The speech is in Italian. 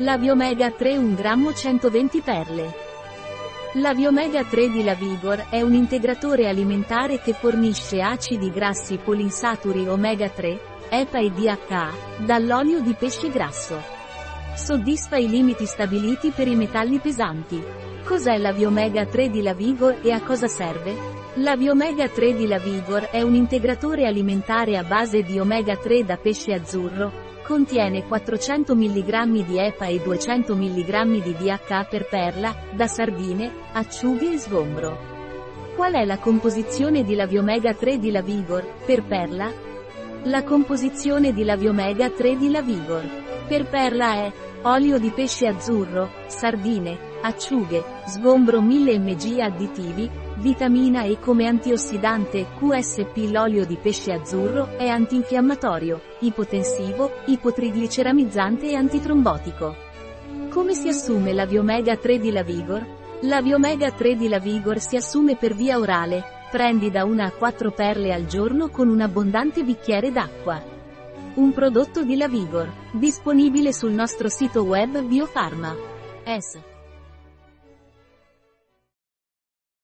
La Viomega 3 1 grammo 120 perle. La Viomega 3 di La Vigor è un integratore alimentare che fornisce acidi grassi polinsaturi omega 3, EPA e DHA, dall'olio di pesce grasso. Soddisfa i limiti stabiliti per i metalli pesanti. Cos'è la Viomega 3 di La Vigor e a cosa serve? La Viomega 3 di La Vigor è un integratore alimentare a base di omega 3 da pesce azzurro, Contiene 400 mg di EPA e 200 mg di DHA per perla, da sardine, acciughe e sgombro. Qual è la composizione di Laviomega 3 di Lavigor, per perla? La composizione di Laviomega 3 di Lavigor, per perla è olio di pesce azzurro, sardine, acciughe, sgombro 1000 mg additivi, vitamina E come antiossidante, QSP L'olio di pesce azzurro è antinfiammatorio, ipotensivo, ipotrigliceramizzante e antitrombotico. Come si assume la Viomega 3 di Lavigor? La Viomega 3 di Lavigor si assume per via orale, prendi da una a 4 perle al giorno con un abbondante bicchiere d'acqua. Un prodotto di Lavigor, disponibile sul nostro sito web Biofarma. S.